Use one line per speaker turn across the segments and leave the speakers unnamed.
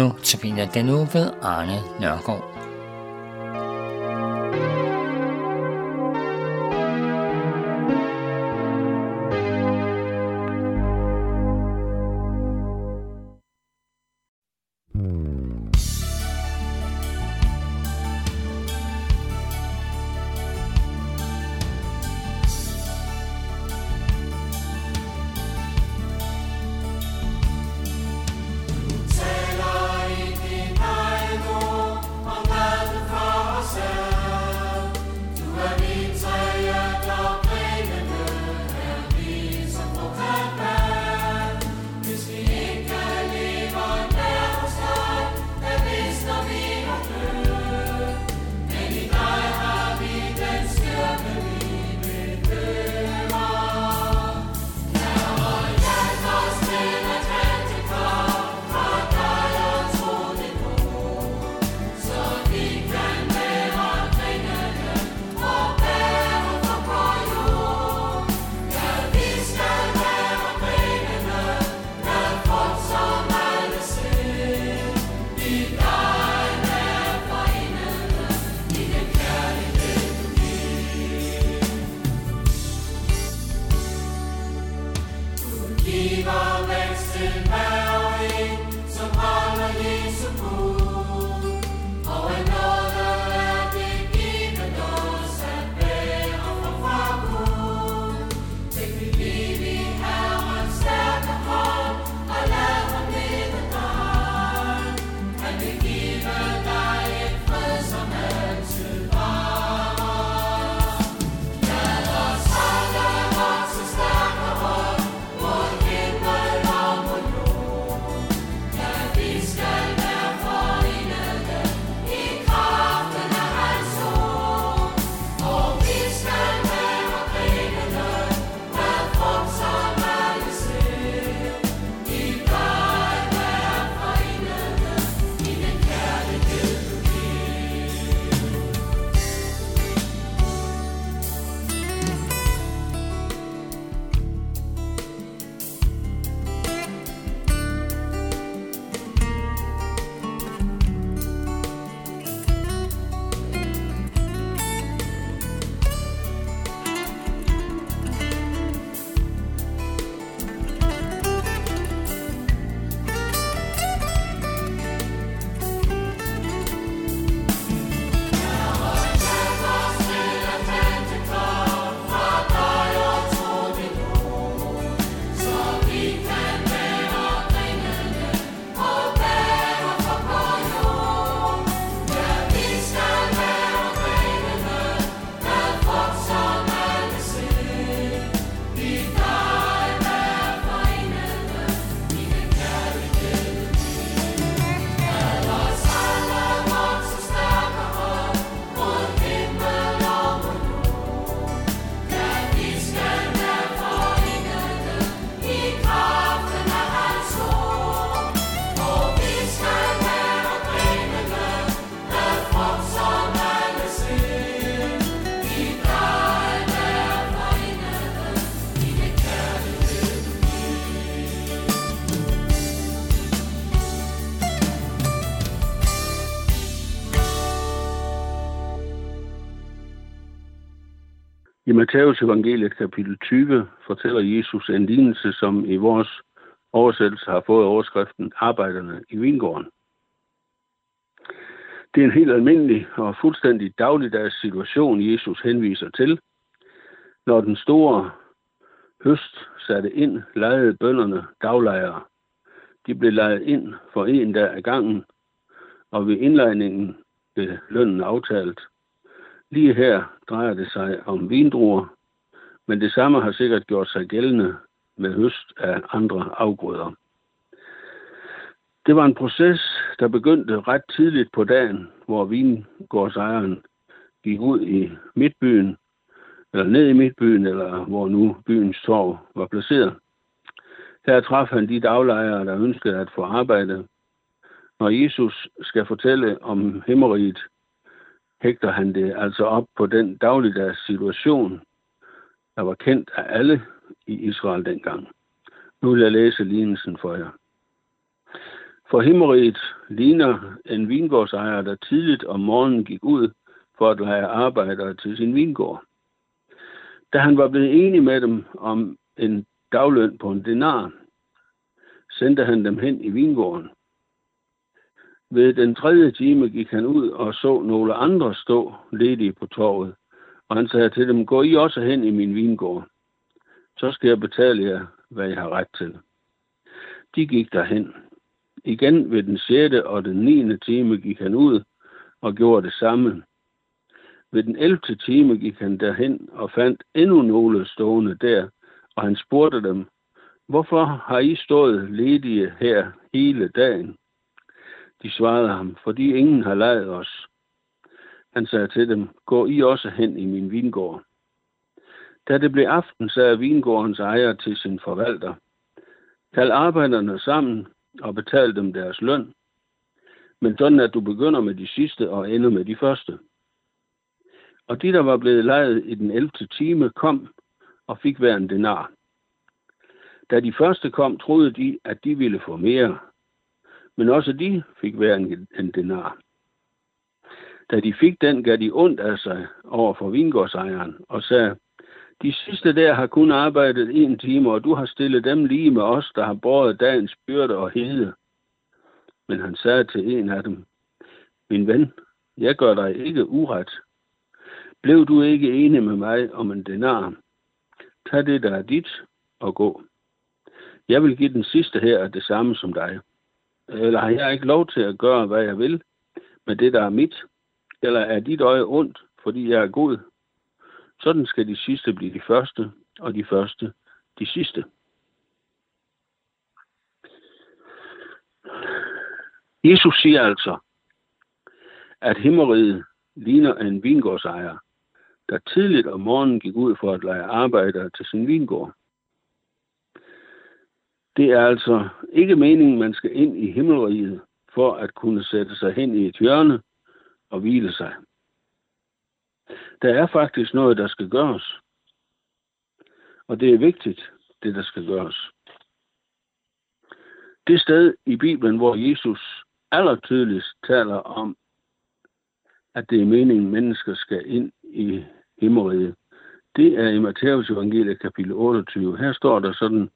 Nu tabiner den uge ved Arne Nørgaard.
I Matteus evangeliet kapitel 20 fortæller Jesus en lignelse, som i vores oversættelse har fået overskriften Arbejderne i vingården. Det er en helt almindelig og fuldstændig dagligdags situation, Jesus henviser til. Når den store høst satte ind, lejede bønderne daglejere. De blev lejet ind for en dag ad gangen, og ved indlejningen blev lønnen aftalt. Lige her drejer det sig om vindruer, men det samme har sikkert gjort sig gældende med høst af andre afgrøder. Det var en proces, der begyndte ret tidligt på dagen, hvor vingårdsejeren gik ud i midtbyen, eller ned i midtbyen, eller hvor nu byens torv var placeret. Her traf han de daglejere, der ønskede at få arbejde. Når Jesus skal fortælle om himmeriget, hægter han det altså op på den dagligdags situation, der var kendt af alle i Israel dengang. Nu vil jeg læse lignelsen for jer. For himmeriget ligner en vingårdsejer, der tidligt om morgenen gik ud for at lege arbejdere til sin vingård. Da han var blevet enig med dem om en dagløn på en denar, sendte han dem hen i vingården. Ved den tredje time gik han ud og så nogle andre stå ledige på torvet, og han sagde til dem, gå I også hen i min vingård. Så skal jeg betale jer, hvad jeg har ret til. De gik derhen. Igen ved den 6. og den 9. time gik han ud og gjorde det samme. Ved den 11. time gik han derhen og fandt endnu nogle stående der, og han spurgte dem, hvorfor har I stået ledige her hele dagen? De svarede ham, fordi ingen har lejet os. Han sagde til dem, gå I også hen i min vingård. Da det blev aften, sagde vingårdens ejer til sin forvalter, kald arbejderne sammen og betal dem deres løn, men sådan at du begynder med de sidste og ender med de første. Og de, der var blevet lejet i den 11. time, kom og fik hver en denar. Da de første kom, troede de, at de ville få mere, men også de fik hver en denar. Da de fik den, gav de ondt af sig over for vingårdsejeren og sagde, de sidste der har kun arbejdet en time, og du har stillet dem lige med os, der har båret dagens byrde og hede. Men han sagde til en af dem, min ven, jeg gør dig ikke uret. Blev du ikke enig med mig om en denar? Tag det, der er dit, og gå. Jeg vil give den sidste her det samme som dig. Eller har jeg ikke lov til at gøre, hvad jeg vil med det, der er mit? Eller er dit øje ondt, fordi jeg er god? Sådan skal de sidste blive de første, og de første de sidste. Jesus siger altså, at himmeriget ligner en vingårdsejer, der tidligt om morgenen gik ud for at lege arbejdere til sin vingård. Det er altså ikke meningen, man skal ind i himmelriget for at kunne sætte sig hen i et hjørne og hvile sig. Der er faktisk noget, der skal gøres. Og det er vigtigt, det der skal gøres. Det sted i Bibelen, hvor Jesus allertydeligst taler om, at det er meningen, at mennesker skal ind i himmeriget, det er i Matteus evangeliet kapitel 28. Her står der sådan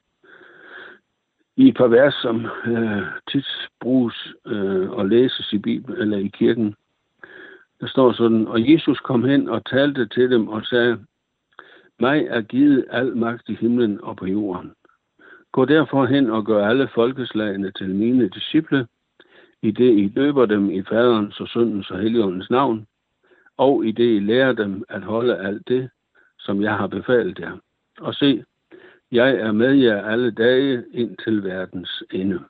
i et par vers, som øh, tit bruges øh, og læses i Bibelen eller i kirken. Der står sådan, og Jesus kom hen og talte til dem og sagde, mig er givet al magt i himlen og på jorden. Gå derfor hen og gør alle folkeslagene til mine disciple, i det I døber dem i faderens og søndens og heligåndens navn, og i det I lærer dem at holde alt det, som jeg har befalet jer. Og se, jeg er med jer alle dage ind til verdens ende.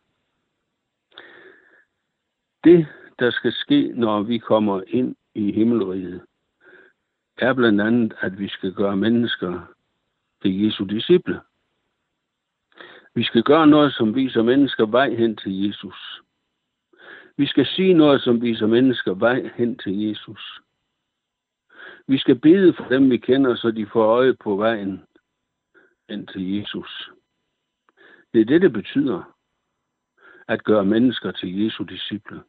Det, der skal ske, når vi kommer ind i himmelriget, er blandt andet, at vi skal gøre mennesker til Jesu disciple. Vi skal gøre noget, som viser mennesker vej hen til Jesus. Vi skal sige noget, som viser mennesker vej hen til Jesus. Vi skal bede for dem, vi kender, så de får øje på vejen hen til Jesus. Det er det, det betyder at gøre mennesker til Jesu disciple.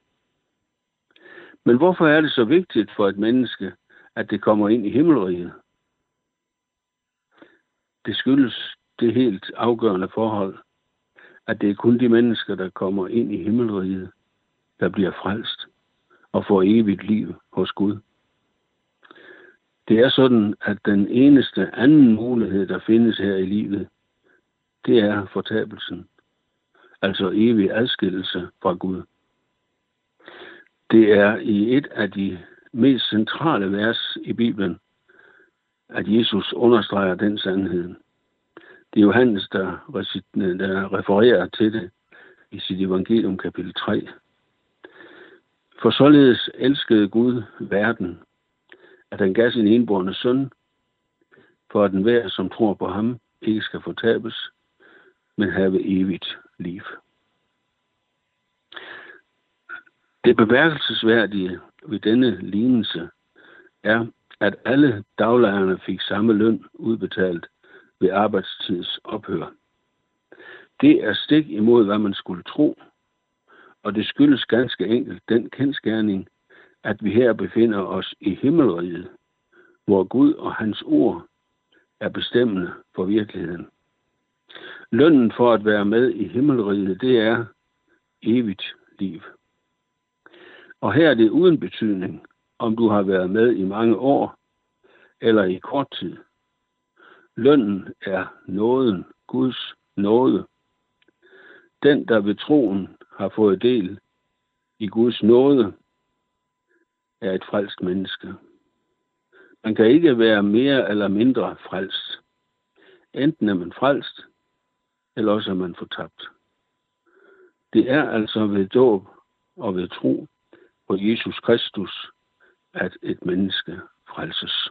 Men hvorfor er det så vigtigt for et menneske, at det kommer ind i himmelriget? Det skyldes det helt afgørende forhold, at det er kun de mennesker, der kommer ind i himmelriget, der bliver frelst og får evigt liv hos Gud. Det er sådan, at den eneste anden mulighed, der findes her i livet, det er fortabelsen. Altså evig adskillelse fra Gud. Det er i et af de mest centrale vers i Bibelen, at Jesus understreger den sandhed. Det er Johannes, der, der refererer til det i sit evangelium kapitel 3. For således elskede Gud verden, at han gav sin enborne søn, for at den hver, som tror på ham, ikke skal fortabes, men have evigt liv. Det bemærkelsesværdige ved denne lignelse er, at alle daglejerne fik samme løn udbetalt ved arbejdstids ophør. Det er stik imod, hvad man skulle tro, Og det skyldes ganske enkelt den kendskærning, at vi her befinder os i himmelriget, hvor Gud og hans ord er bestemmende for virkeligheden. Lønnen for at være med i himmelriget, det er evigt liv. Og her er det uden betydning, om du har været med i mange år eller i kort tid. Lønnen er nåden, Guds nåde. Den, der ved troen har fået del i Guds nåde, er et frelst menneske. Man kan ikke være mere eller mindre frelst. Enten er man frelst, eller også er man fortabt. Det er altså ved dåb og ved tro på Jesus Kristus, at et menneske frelses.